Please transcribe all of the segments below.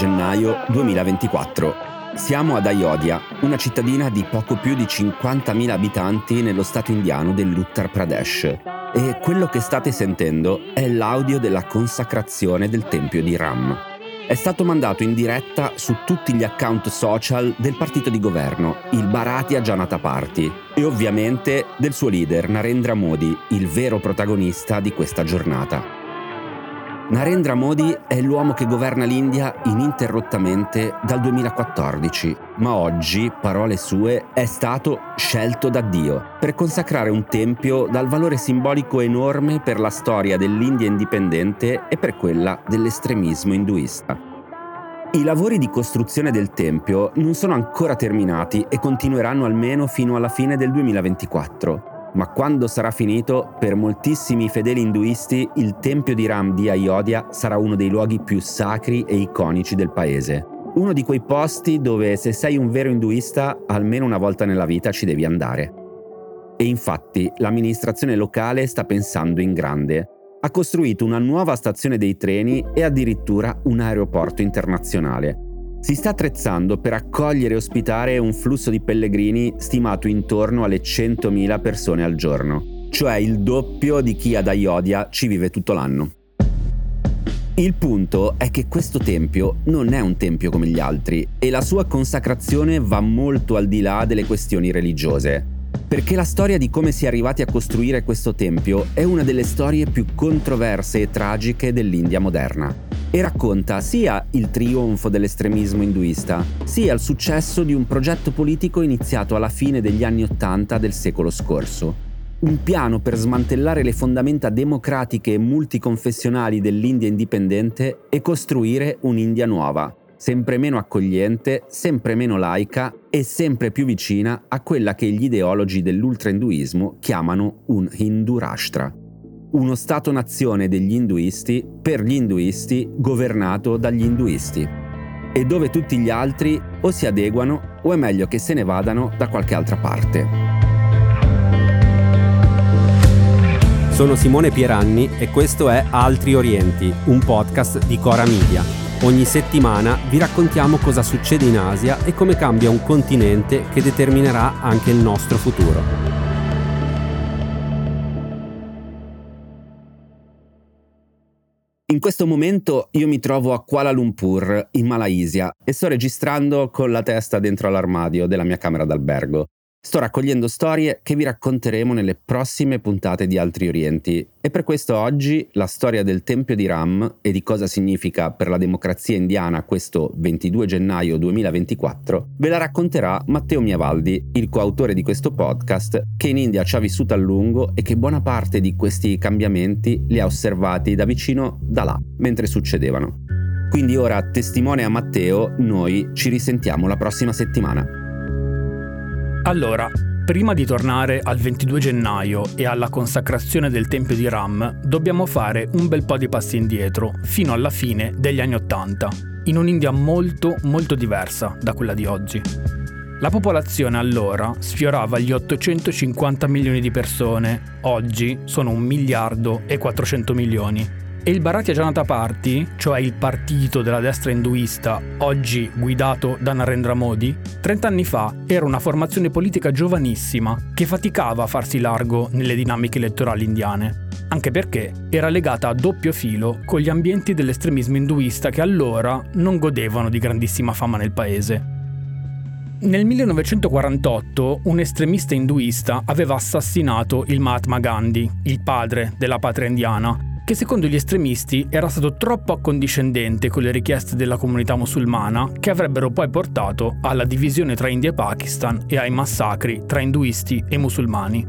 gennaio 2024. Siamo ad Ayodhya, una cittadina di poco più di 50.000 abitanti nello stato indiano dell'Uttar Pradesh. E quello che state sentendo è l'audio della consacrazione del tempio di Ram è stato mandato in diretta su tutti gli account social del partito di governo, il Bharatiya Janata Party, e ovviamente del suo leader Narendra Modi, il vero protagonista di questa giornata. Narendra Modi è l'uomo che governa l'India ininterrottamente dal 2014, ma oggi, parole sue, è stato scelto da Dio per consacrare un tempio dal valore simbolico enorme per la storia dell'India indipendente e per quella dell'estremismo induista. I lavori di costruzione del tempio non sono ancora terminati e continueranno almeno fino alla fine del 2024 ma quando sarà finito, per moltissimi fedeli induisti, il tempio di Ram di Ayodhya sarà uno dei luoghi più sacri e iconici del paese. Uno di quei posti dove se sei un vero induista, almeno una volta nella vita ci devi andare. E infatti l'amministrazione locale sta pensando in grande. Ha costruito una nuova stazione dei treni e addirittura un aeroporto internazionale si sta attrezzando per accogliere e ospitare un flusso di pellegrini stimato intorno alle 100.000 persone al giorno, cioè il doppio di chi ad Ayodhya ci vive tutto l'anno. Il punto è che questo tempio non è un tempio come gli altri e la sua consacrazione va molto al di là delle questioni religiose. Perché la storia di come si è arrivati a costruire questo tempio è una delle storie più controverse e tragiche dell'India moderna e racconta sia il trionfo dell'estremismo induista, sia il successo di un progetto politico iniziato alla fine degli anni Ottanta del secolo scorso. Un piano per smantellare le fondamenta democratiche e multiconfessionali dell'India indipendente e costruire un'India nuova, sempre meno accogliente, sempre meno laica e sempre più vicina a quella che gli ideologi dell'ultrainduismo chiamano un Hindurashtra uno Stato-nazione degli induisti per gli induisti governato dagli induisti e dove tutti gli altri o si adeguano o è meglio che se ne vadano da qualche altra parte. Sono Simone Pieranni e questo è Altri Orienti, un podcast di Cora Media. Ogni settimana vi raccontiamo cosa succede in Asia e come cambia un continente che determinerà anche il nostro futuro. In questo momento io mi trovo a Kuala Lumpur, in Malaysia, e sto registrando con la testa dentro all'armadio della mia camera d'albergo. Sto raccogliendo storie che vi racconteremo nelle prossime puntate di Altri Orienti e per questo oggi la storia del Tempio di Ram e di cosa significa per la democrazia indiana questo 22 gennaio 2024 ve la racconterà Matteo Miavaldi, il coautore di questo podcast che in India ci ha vissuto a lungo e che buona parte di questi cambiamenti li ha osservati da vicino da là, mentre succedevano. Quindi ora, testimone a Matteo, noi ci risentiamo la prossima settimana. Allora, prima di tornare al 22 gennaio e alla consacrazione del Tempio di Ram, dobbiamo fare un bel po' di passi indietro, fino alla fine degli anni Ottanta, in un'India molto molto diversa da quella di oggi. La popolazione allora sfiorava gli 850 milioni di persone, oggi sono 1 miliardo e 400 milioni e il Bharatiya Janata Party, cioè il partito della destra induista, oggi guidato da Narendra Modi, 30 anni fa era una formazione politica giovanissima che faticava a farsi largo nelle dinamiche elettorali indiane, anche perché era legata a doppio filo con gli ambienti dell'estremismo induista che allora non godevano di grandissima fama nel paese. Nel 1948 un estremista induista aveva assassinato il Mahatma Gandhi, il padre della patria indiana, che secondo gli estremisti era stato troppo accondiscendente con le richieste della comunità musulmana che avrebbero poi portato alla divisione tra India e Pakistan e ai massacri tra induisti e musulmani.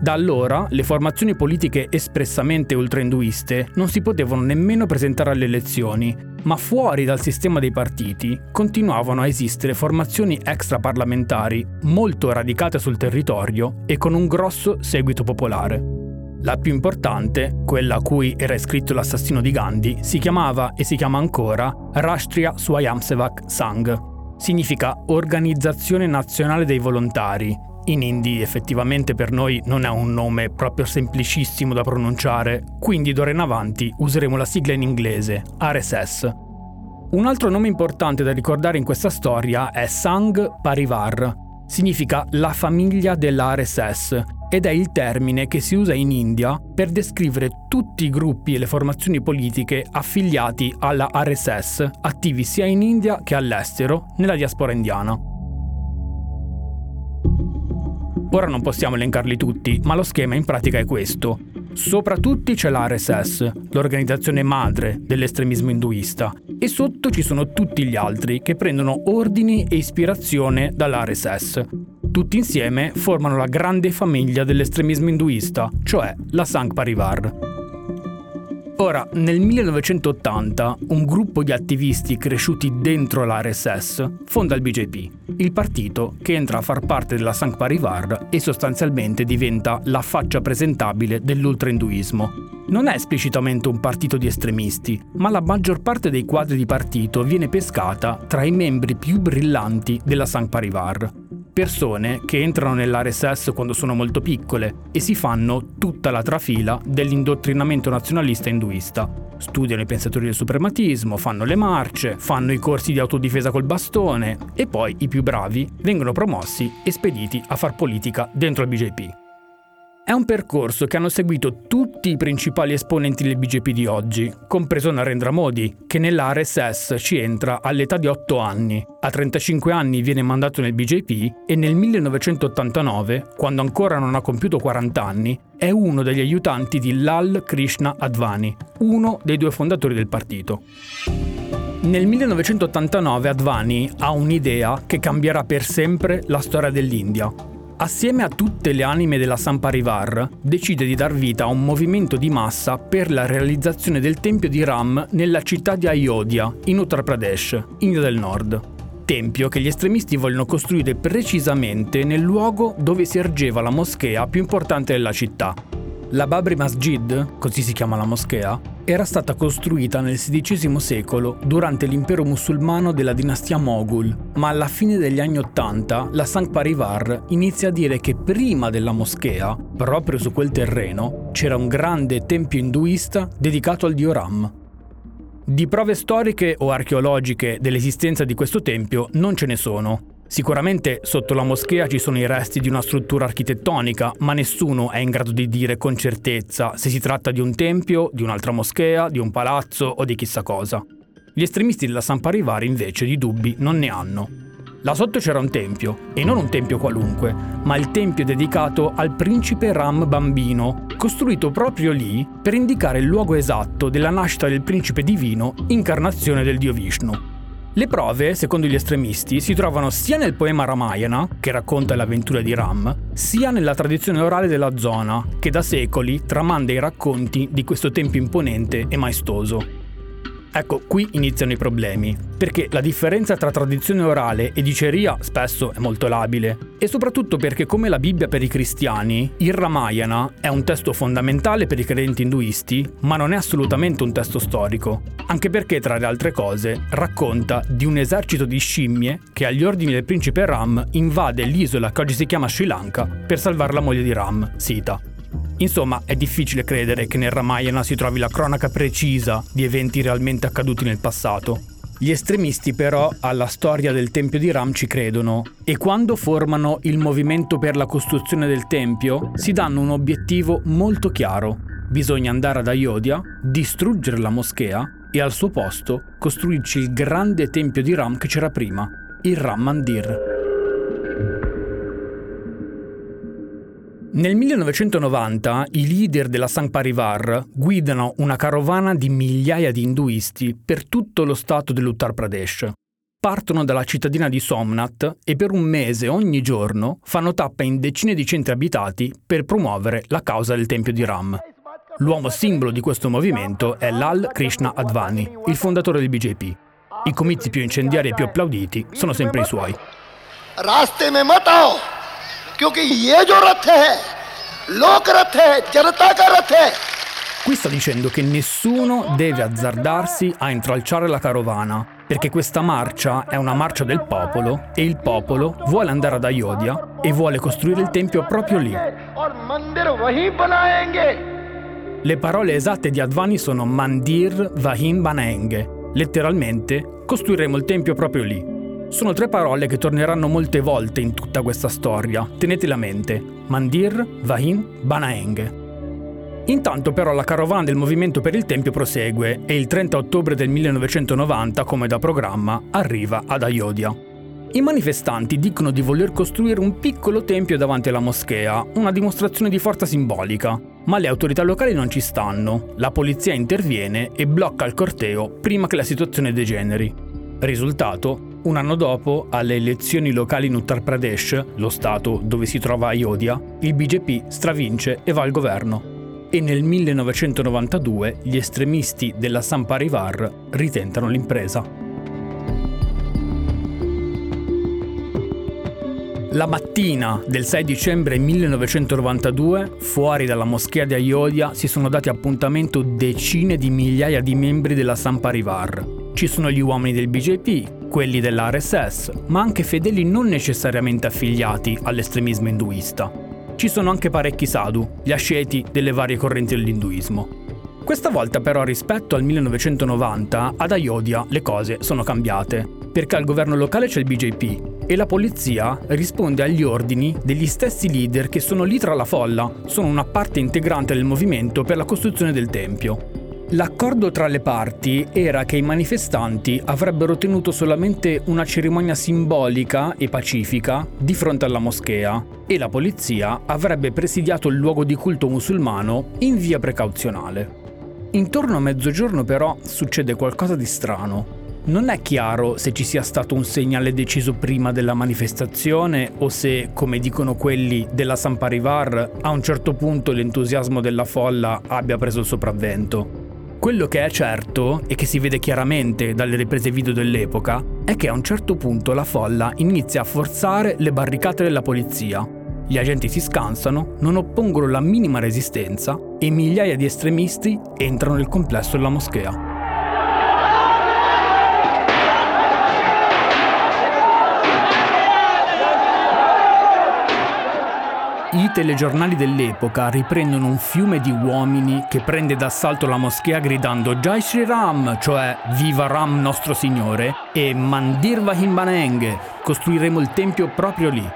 Da allora le formazioni politiche espressamente ultrainduiste non si potevano nemmeno presentare alle elezioni, ma fuori dal sistema dei partiti continuavano a esistere formazioni extraparlamentari molto radicate sul territorio e con un grosso seguito popolare. La più importante, quella a cui era iscritto l'assassino di Gandhi, si chiamava e si chiama ancora Rashtriya Swayamsevak Sangh. Significa Organizzazione Nazionale dei Volontari in hindi effettivamente per noi non è un nome proprio semplicissimo da pronunciare, quindi d'ora in avanti useremo la sigla in inglese, RSS. Un altro nome importante da ricordare in questa storia è Sangh Parivar. Significa la famiglia dell'RSS ed è il termine che si usa in India per descrivere tutti i gruppi e le formazioni politiche affiliati alla RSS, attivi sia in India che all'estero, nella diaspora indiana. Ora non possiamo elencarli tutti, ma lo schema in pratica è questo. Sopra tutti c'è l'RSS, l'organizzazione madre dell'estremismo induista, e sotto ci sono tutti gli altri che prendono ordini e ispirazione dall'RSS. Tutti insieme formano la grande famiglia dell'estremismo induista, cioè la Sangh Parivar. Ora, nel 1980, un gruppo di attivisti cresciuti dentro l'RSS fonda il BJP, il partito che entra a far parte della Sangh Parivar e sostanzialmente diventa la faccia presentabile dell'ultrainduismo. Non è esplicitamente un partito di estremisti, ma la maggior parte dei quadri di partito viene pescata tra i membri più brillanti della Sangh Parivar persone che entrano nell'RSS quando sono molto piccole e si fanno tutta la trafila dell'indottrinamento nazionalista induista. Studiano i pensatori del suprematismo, fanno le marce, fanno i corsi di autodifesa col bastone e poi i più bravi vengono promossi e spediti a far politica dentro il BJP. È un percorso che hanno seguito tutti i principali esponenti del BJP di oggi, compreso Narendra Modi, che nell'RSS ci entra all'età di 8 anni. A 35 anni viene mandato nel BJP e nel 1989, quando ancora non ha compiuto 40 anni, è uno degli aiutanti di Lal Krishna Advani, uno dei due fondatori del partito. Nel 1989 Advani ha un'idea che cambierà per sempre la storia dell'India Assieme a tutte le anime della Samparivar, decide di dar vita a un movimento di massa per la realizzazione del tempio di Ram nella città di Ayodhya, in Uttar Pradesh, India del Nord. Tempio che gli estremisti vogliono costruire precisamente nel luogo dove si ergeva la moschea più importante della città, la Babri Masjid, così si chiama la moschea, era stata costruita nel XVI secolo durante l'impero musulmano della dinastia Moghul, ma alla fine degli anni Ottanta la Sangh Parivar inizia a dire che prima della moschea, proprio su quel terreno, c'era un grande tempio induista dedicato al dio Ram. Di prove storiche o archeologiche dell'esistenza di questo tempio non ce ne sono, Sicuramente sotto la moschea ci sono i resti di una struttura architettonica, ma nessuno è in grado di dire con certezza se si tratta di un tempio, di un'altra moschea, di un palazzo o di chissà cosa. Gli estremisti della San Parivari invece di dubbi non ne hanno. Là sotto c'era un tempio, e non un tempio qualunque, ma il tempio dedicato al principe Ram bambino, costruito proprio lì per indicare il luogo esatto della nascita del principe divino, incarnazione del dio Vishnu. Le prove, secondo gli estremisti, si trovano sia nel poema Ramayana, che racconta l'avventura di Ram, sia nella tradizione orale della zona, che da secoli tramanda i racconti di questo tempio imponente e maestoso. Ecco, qui iniziano i problemi, perché la differenza tra tradizione orale e diceria spesso è molto labile, e soprattutto perché come la Bibbia per i cristiani, il Ramayana è un testo fondamentale per i credenti induisti, ma non è assolutamente un testo storico, anche perché tra le altre cose racconta di un esercito di scimmie che agli ordini del principe Ram invade l'isola che oggi si chiama Sri Lanka per salvare la moglie di Ram, Sita. Insomma, è difficile credere che nel Ramayana si trovi la cronaca precisa di eventi realmente accaduti nel passato. Gli estremisti però alla storia del Tempio di Ram ci credono e quando formano il movimento per la costruzione del Tempio si danno un obiettivo molto chiaro. Bisogna andare ad Ayodhya, distruggere la moschea e al suo posto costruirci il grande Tempio di Ram che c'era prima, il Ram Mandir. Nel 1990 i leader della Sangh Parivar guidano una carovana di migliaia di induisti per tutto lo stato dell'Uttar Pradesh. Partono dalla cittadina di Somnath e per un mese ogni giorno fanno tappa in decine di centri abitati per promuovere la causa del Tempio di Ram. L'uomo simbolo di questo movimento è Lal Krishna Advani, il fondatore del BJP. I comizi più incendiari e più applauditi sono sempre i suoi. Raste me matao! क्योंकि ये जो रथ है लोक रथ है जनता का रथ है Qui sta dicendo che nessuno deve azzardarsi a intralciare la carovana, perché questa marcia è una marcia del popolo e il popolo vuole andare ad Ayodhya e vuole costruire il tempio proprio lì. Le parole esatte di Advani sono Mandir Vahim Banenge, letteralmente costruiremo il tempio proprio lì. Sono tre parole che torneranno molte volte in tutta questa storia, tenetele a mente. Mandir, Vahim, Banaeng. Intanto però la carovana del movimento per il Tempio prosegue e il 30 ottobre del 1990, come da programma, arriva ad Ayodhya. I manifestanti dicono di voler costruire un piccolo tempio davanti alla moschea, una dimostrazione di forza simbolica, ma le autorità locali non ci stanno, la polizia interviene e blocca il corteo prima che la situazione degeneri. Risultato? Un anno dopo, alle elezioni locali in Uttar Pradesh, lo stato dove si trova Ayodhya, il BJP stravince e va al governo e nel 1992 gli estremisti della Samparivar ritentano l'impresa. La mattina del 6 dicembre 1992, fuori dalla moschea di Ayodhya, si sono dati appuntamento decine di migliaia di membri della Samparivar. Ci sono gli uomini del BJP, quelli dell'RSS, ma anche fedeli non necessariamente affiliati all'estremismo induista ci sono anche parecchi sadhu, gli asceti delle varie correnti dell'induismo. Questa volta però rispetto al 1990 ad Ayodhya le cose sono cambiate, perché al governo locale c'è il BJP e la polizia risponde agli ordini degli stessi leader che sono lì tra la folla, sono una parte integrante del movimento per la costruzione del tempio. L'accordo tra le parti era che i manifestanti avrebbero tenuto solamente una cerimonia simbolica e pacifica di fronte alla moschea e la polizia avrebbe presidiato il luogo di culto musulmano in via precauzionale. Intorno a mezzogiorno però succede qualcosa di strano. Non è chiaro se ci sia stato un segnale deciso prima della manifestazione o se, come dicono quelli della Samparivar, a un certo punto l'entusiasmo della folla abbia preso il sopravvento. Quello che è certo, e che si vede chiaramente dalle riprese video dell'epoca, è che a un certo punto la folla inizia a forzare le barricate della polizia. Gli agenti si scansano, non oppongono la minima resistenza e migliaia di estremisti entrano nel complesso della moschea. I telegiornali dell'epoca riprendono un fiume di uomini che prende d'assalto la moschea gridando Jai Shri Ram, cioè Viva Ram nostro Signore, e Mandir Vahimbaneng, costruiremo il tempio proprio lì.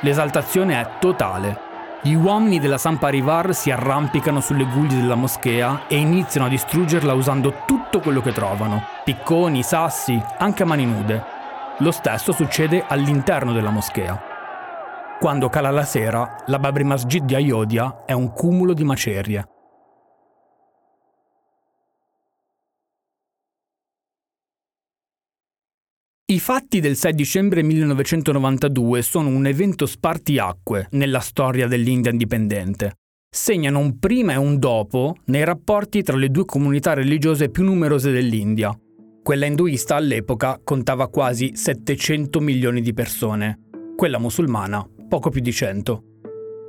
L'esaltazione è totale. Gli uomini della Samparivar si arrampicano sulle guglie della moschea e iniziano a distruggerla usando tutto quello che trovano, picconi, sassi, anche a mani nude. Lo stesso succede all'interno della moschea. Quando cala la sera, la Babri Masjid di Ayodhya è un cumulo di macerie. I fatti del 6 dicembre 1992 sono un evento spartiacque nella storia dell'India indipendente. Segnano un prima e un dopo nei rapporti tra le due comunità religiose più numerose dell'India. Quella induista all'epoca contava quasi 700 milioni di persone, quella musulmana poco più di 100.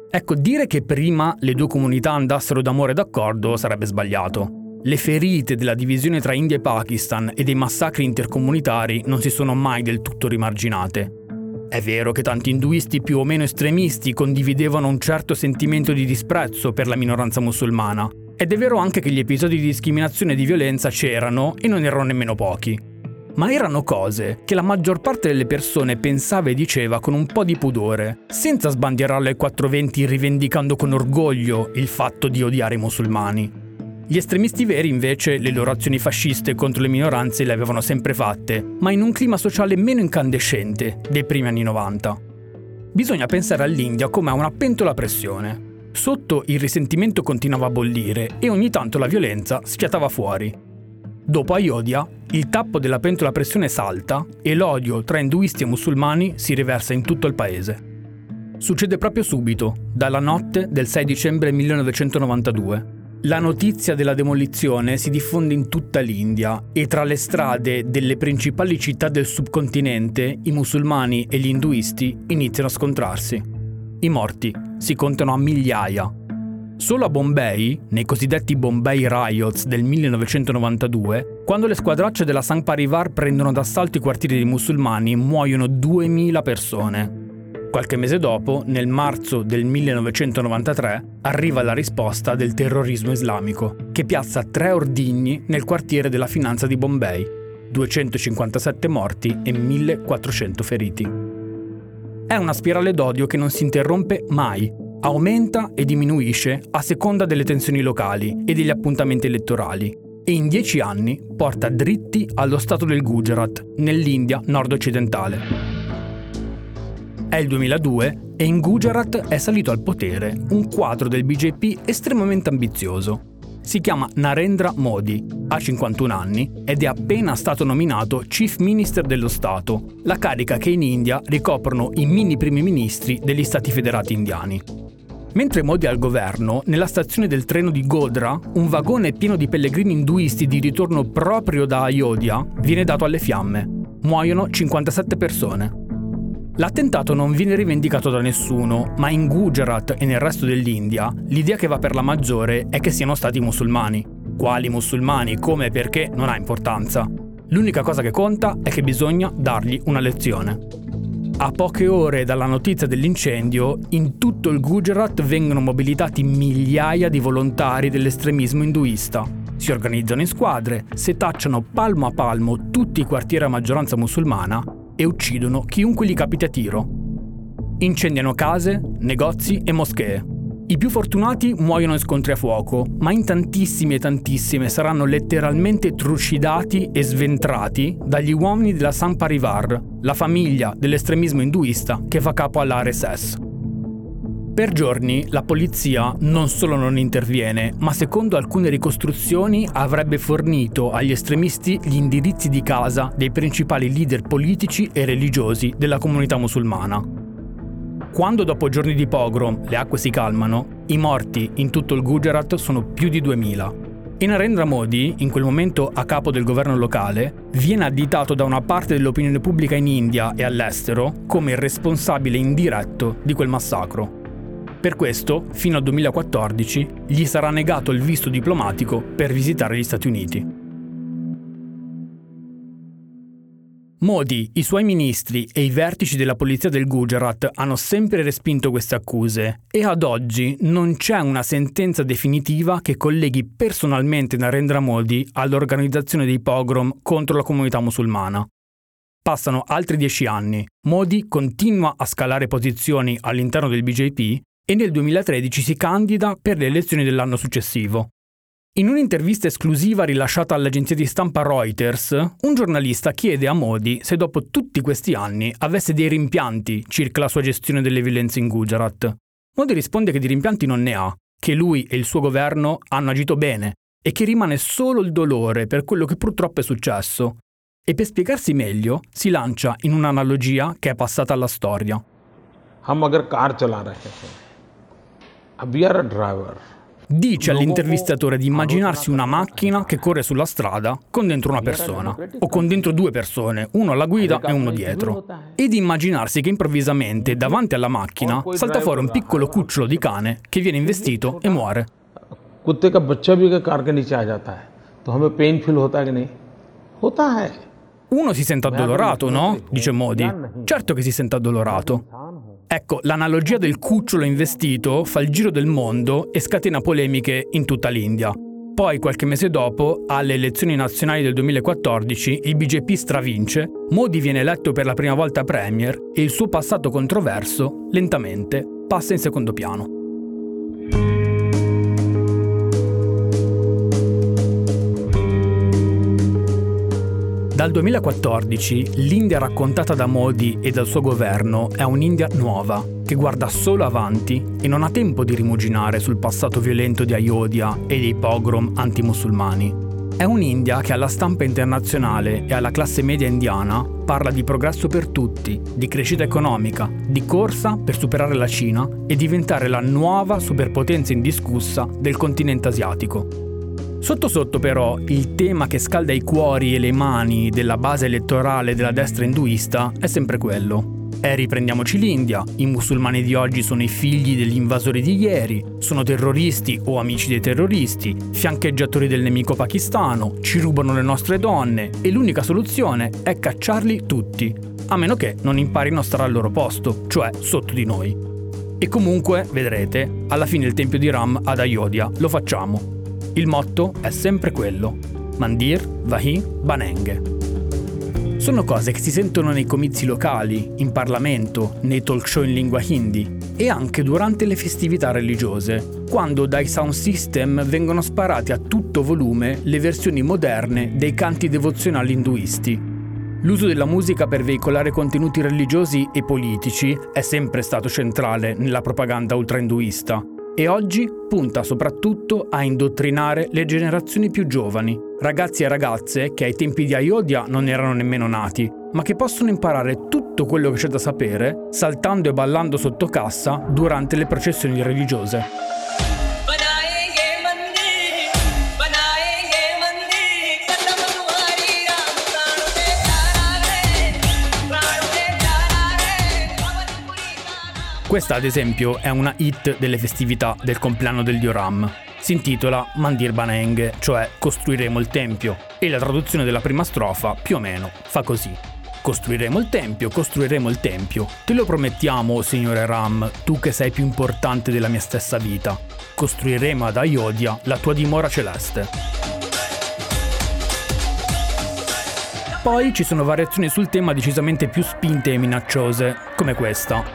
Ecco, dire che prima le due comunità andassero d'amore d'accordo sarebbe sbagliato. Le ferite della divisione tra India e Pakistan e dei massacri intercomunitari non si sono mai del tutto rimarginate. È vero che tanti induisti più o meno estremisti condividevano un certo sentimento di disprezzo per la minoranza musulmana, ed è vero anche che gli episodi di discriminazione e di violenza c'erano e non erano nemmeno pochi ma erano cose che la maggior parte delle persone pensava e diceva con un po' di pudore, senza sbandierarle ai 420 rivendicando con orgoglio il fatto di odiare i musulmani. Gli estremisti veri invece le loro azioni fasciste contro le minoranze le avevano sempre fatte, ma in un clima sociale meno incandescente dei primi anni 90. Bisogna pensare all'India come a una pentola a pressione. Sotto il risentimento continuava a bollire e ogni tanto la violenza schiattava fuori. Dopo Ayodhya, il tappo della pentola a pressione salta e l'odio tra induisti e musulmani si riversa in tutto il paese. Succede proprio subito, dalla notte del 6 dicembre 1992. La notizia della demolizione si diffonde in tutta l'India e tra le strade delle principali città del subcontinente i musulmani e gli induisti iniziano a scontrarsi. I morti si contano a migliaia Solo a Bombay, nei cosiddetti Bombay Riots del 1992, quando le squadracce della San Parivar prendono d'assalto i quartieri dei musulmani, muoiono 2000 persone. Qualche mese dopo, nel marzo del 1993, arriva la risposta del terrorismo islamico, che piazza tre ordigni nel quartiere della finanza di Bombay, 257 morti e 1400 feriti. È una spirale d'odio che non si interrompe mai, aumenta e diminuisce a seconda delle tensioni locali e degli appuntamenti elettorali, e in dieci anni porta dritti allo stato del Gujarat, nell'India nord-occidentale. È il 2002 e in Gujarat è salito al potere un quadro del BJP estremamente ambizioso. Si chiama Narendra Modi, ha 51 anni ed è appena stato nominato Chief Minister dello Stato, la carica che in India ricoprono i mini primi ministri degli Stati federati indiani. Mentre Modi è al governo, nella stazione del treno di Godra, un vagone pieno di pellegrini induisti di ritorno proprio da Ayodhya viene dato alle fiamme. Muoiono 57 persone. L'attentato non viene rivendicato da nessuno, ma in Gujarat e nel resto dell'India l'idea che va per la maggiore è che siano stati musulmani. Quali musulmani, come e perché non ha importanza. L'unica cosa che conta è che bisogna dargli una lezione. A poche ore dalla notizia dell'incendio, in tutto il Gujarat vengono mobilitati migliaia di volontari dell'estremismo induista. Si organizzano in squadre, setacciano palmo a palmo tutti i quartieri a maggioranza musulmana e uccidono chiunque gli capita a tiro. Incendiano case, negozi e moschee. I più fortunati muoiono in scontri a fuoco, ma in tantissime e tantissime saranno letteralmente trucidati e sventrati dagli uomini della San Parivar, la famiglia dell'estremismo induista che fa capo all'RSS. Per giorni la polizia non solo non interviene, ma secondo alcune ricostruzioni avrebbe fornito agli estremisti gli indirizzi di casa dei principali leader politici e religiosi della comunità musulmana. Quando dopo giorni di pogrom le acque si calmano, i morti in tutto il Gujarat sono più di 2000. E Narendra Modi, in quel momento a capo del governo locale, viene additato da una parte dell'opinione pubblica in India e all'estero come il responsabile indiretto di quel massacro. Per questo, fino al 2014, gli sarà negato il visto diplomatico per visitare gli Stati Uniti. Modi, i suoi ministri e i vertici della polizia del Gujarat hanno sempre respinto queste accuse e ad oggi non c'è una sentenza definitiva che colleghi personalmente Narendra Modi all'organizzazione dei pogrom contro la comunità musulmana. Passano altri dieci anni, Modi continua a scalare posizioni all'interno del BJP e nel 2013 si candida per le elezioni dell'anno successivo. In un'intervista esclusiva rilasciata all'agenzia di stampa Reuters, un giornalista chiede a Modi se dopo tutti questi anni avesse dei rimpianti circa la sua gestione delle violenze in Gujarat. Modi risponde che di rimpianti non ne ha, che lui e il suo governo hanno agito bene e che rimane solo il dolore per quello che purtroppo è successo. E per spiegarsi meglio si lancia in un'analogia che è passata alla storia. We are di carro Dice all'intervistatore di immaginarsi una macchina che corre sulla strada con dentro una persona, o con dentro due persone, uno alla guida e uno dietro, e di immaginarsi che improvvisamente davanti alla macchina salta fuori un piccolo cucciolo di cane che viene investito e muore. कुत्ते का बच्चा भी अगर कार के नीचे आ जाता है तो हमें पेन फील होता है कि नहीं होता है Uno si sente addolorato, no? Dice Modi. Certo che si sente addolorato. Ecco, l'analogia del cucciolo investito fa il giro del mondo e scatena polemiche in tutta l'India. Poi, qualche mese dopo, alle elezioni nazionali del 2014, il BJP stravince, Modi viene eletto per la prima volta premier e il suo passato controverso, lentamente, passa in secondo piano. Dal 2014 l'India raccontata da Modi e dal suo governo è un'India nuova, che guarda solo avanti e non ha tempo di rimuginare sul passato violento di Ayodhya e dei pogrom antimusulmani. È un'India che alla stampa internazionale e alla classe media indiana parla di progresso per tutti, di crescita economica, di corsa per superare la Cina e diventare la nuova superpotenza indiscussa del continente asiatico. Sotto sotto però il tema che scalda i cuori e le mani della base elettorale della destra induista è sempre quello. E riprendiamoci l'India, i musulmani di oggi sono i figli degli invasori di ieri, sono terroristi o amici dei terroristi, fiancheggiatori del nemico pakistano, ci rubano le nostre donne e l'unica soluzione è cacciarli tutti, a meno che non imparino a stare al loro posto, cioè sotto di noi. E comunque, vedrete, alla fine il tempio di Ram ad Ayodhya lo facciamo. Il motto è sempre quello, Mandir Vahi Banenge. Sono cose che si sentono nei comizi locali, in Parlamento, nei talk show in lingua hindi e anche durante le festività religiose, quando dai sound system vengono sparati a tutto volume le versioni moderne dei canti devozionali induisti. L'uso della musica per veicolare contenuti religiosi e politici è sempre stato centrale nella propaganda ultra-induista e oggi punta soprattutto a indottrinare le generazioni più giovani, ragazzi e ragazze che ai tempi di Ayodhya non erano nemmeno nati, ma che possono imparare tutto quello che c'è da sapere saltando e ballando sotto cassa durante le processioni religiose. Questa ad esempio è una hit delle festività del compleanno del dio Ram. Si intitola Mandir Baneng, cioè Costruiremo il Tempio, e la traduzione della prima strofa più o meno fa così. Costruiremo il Tempio, costruiremo il Tempio. Te lo promettiamo, signore Ram, tu che sei più importante della mia stessa vita. Costruiremo ad Ayodhya la tua dimora celeste. Poi ci sono variazioni sul tema decisamente più spinte e minacciose, come questa.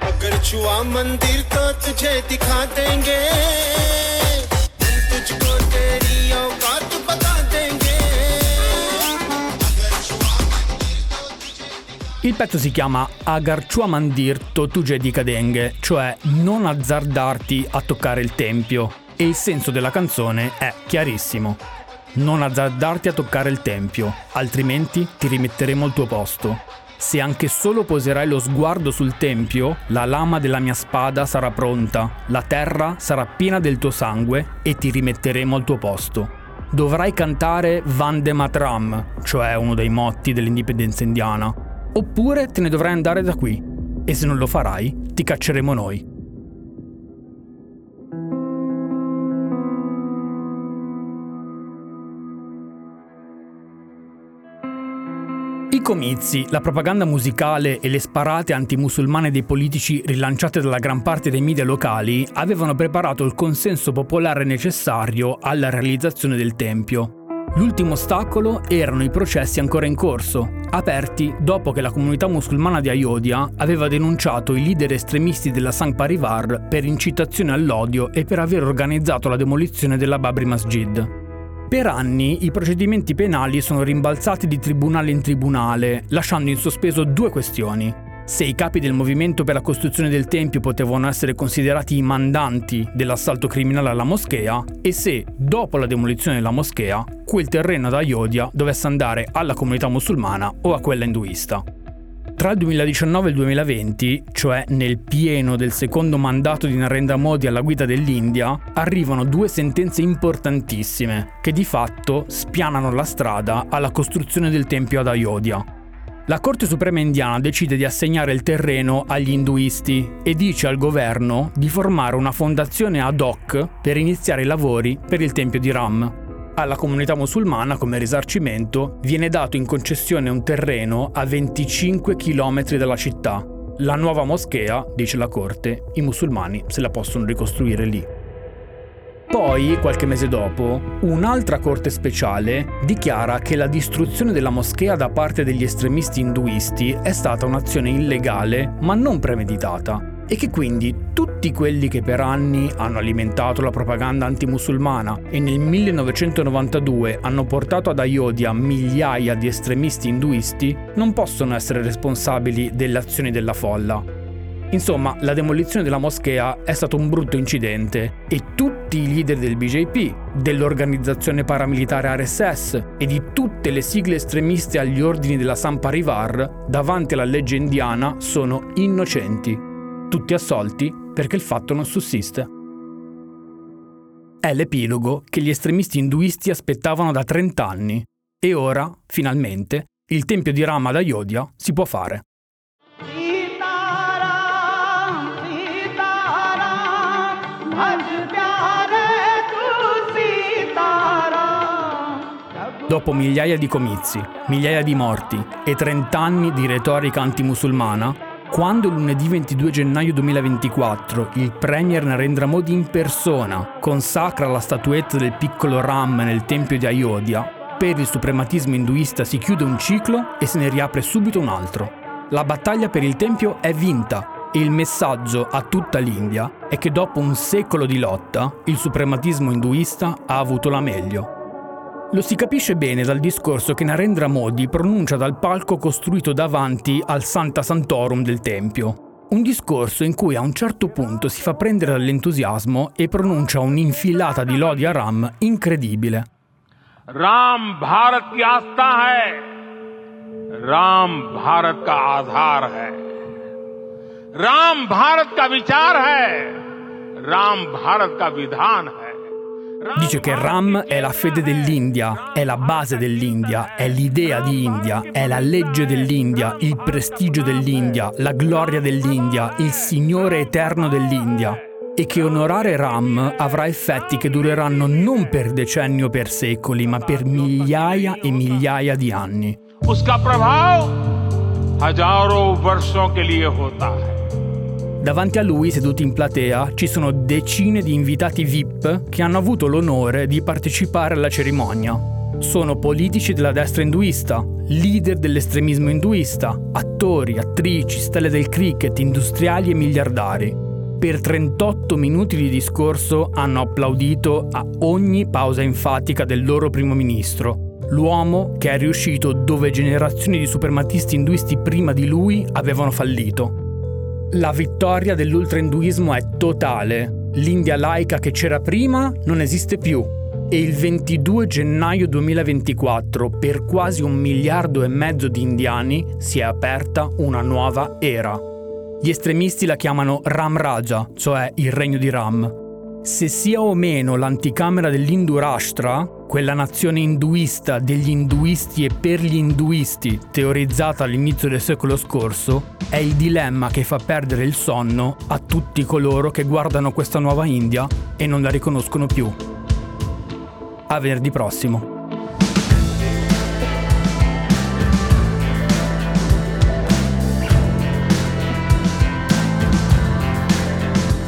Il pezzo si chiama Agar Chua Mandir Totuje di Kadenge, cioè non azzardarti a toccare il tempio, e il senso della canzone è chiarissimo. Non azzardarti a toccare il tempio, altrimenti ti rimetteremo al tuo posto. Se anche solo poserai lo sguardo sul tempio, la lama della mia spada sarà pronta, la terra sarà piena del tuo sangue e ti rimetteremo al tuo posto. Dovrai cantare Vande Matram, cioè uno dei motti dell'indipendenza indiana, oppure te ne dovrai andare da qui. E se non lo farai, ti cacceremo noi. Comizi, la propaganda musicale e le sparate antimusulmane dei politici rilanciate dalla gran parte dei media locali avevano preparato il consenso popolare necessario alla realizzazione del tempio. L'ultimo ostacolo erano i processi ancora in corso, aperti dopo che la comunità musulmana di Ayodhya aveva denunciato i leader estremisti della Sangh Parivar per incitazione all'odio e per aver organizzato la demolizione della Babri Masjid. Per anni i procedimenti penali sono rimbalzati di tribunale in tribunale, lasciando in sospeso due questioni. Se i capi del movimento per la costruzione del Tempio potevano essere considerati i mandanti dell'assalto criminale alla moschea e se, dopo la demolizione della moschea, quel terreno ad Ayodhya dovesse andare alla comunità musulmana o a quella induista. Tra il 2019 e il 2020, cioè nel pieno del secondo mandato di Narendra Modi alla guida dell'India, arrivano due sentenze importantissime che di fatto spianano la strada alla costruzione del tempio ad Ayodhya. La Corte Suprema indiana decide di assegnare il terreno agli induisti e dice al governo di formare una fondazione ad hoc per iniziare i lavori per il tempio di Ram. Alla comunità musulmana, come risarcimento, viene dato in concessione un terreno a 25 km dalla città. La nuova moschea, dice la corte, i musulmani se la possono ricostruire lì. Poi, qualche mese dopo, un'altra corte speciale dichiara che la distruzione della moschea da parte degli estremisti induisti è stata un'azione illegale ma non premeditata e che quindi tutti quelli che per anni hanno alimentato la propaganda antimusulmana e nel 1992 hanno portato ad Ayodhya migliaia di estremisti induisti non possono essere responsabili delle azioni della folla. Insomma, la demolizione della moschea è stato un brutto incidente e tutti i leader del BJP, dell'organizzazione paramilitare RSS e di tutte le sigle estremiste agli ordini della Samparivar davanti alla legge indiana sono innocenti tutti assolti perché il fatto non sussiste. È l'epilogo che gli estremisti induisti aspettavano da 30 anni e ora, finalmente, il tempio di Rama ad Ayodhya si può fare. Dopo migliaia di comizi, migliaia di morti e 30 anni di retorica antimusulmana, quando lunedì 22 gennaio 2024 il premier Narendra Modi in persona consacra la statuetta del piccolo Ram nel tempio di Ayodhya, per il suprematismo induista si chiude un ciclo e se ne riapre subito un altro. La battaglia per il tempio è vinta e il messaggio a tutta l'India è che dopo un secolo di lotta il suprematismo induista ha avuto la meglio. Lo si capisce bene dal discorso che Narendra Modi pronuncia dal palco costruito davanti al Santa Santorum del Tempio. Un discorso in cui a un certo punto si fa prendere dall'entusiasmo e pronuncia un'infilata di lodi a Ram incredibile. Ram Bharat ki asta hai. Ram Bharat ka aadhar hai. Ram Bharat ka vichar hai. Ram Bharat ka vidhan hai. Dice che Ram è la fede dell'India, è la base dell'India, è l'idea di India, è la legge dell'India, il prestigio dell'India, la gloria dell'India, il Signore eterno dell'India. E che onorare Ram avrà effetti che dureranno non per decenni o per secoli, ma per migliaia e migliaia di anni. उसका प्रभाव हजारों वर्षों के लिए होता है Davanti a lui, seduti in platea, ci sono decine di invitati VIP che hanno avuto l'onore di partecipare alla cerimonia. Sono politici della destra induista, leader dell'estremismo induista, attori, attrici, stelle del cricket, industriali e miliardari. Per 38 minuti di discorso hanno applaudito a ogni pausa enfatica del loro primo ministro, l'uomo che è riuscito dove generazioni di suprematisti induisti prima di lui avevano fallito. La vittoria dell'ultrainduismo è totale. L'India laica che c'era prima non esiste più. E il 22 gennaio 2024 per quasi un miliardo e mezzo di indiani si è aperta una nuova era. Gli estremisti la chiamano Ram Raja, cioè il regno di Ram, se sia o meno l'anticamera dell'Indurashtra, quella nazione induista degli induisti e per gli induisti teorizzata all'inizio del secolo scorso, è il dilemma che fa perdere il sonno a tutti coloro che guardano questa nuova India e non la riconoscono più. A venerdì prossimo.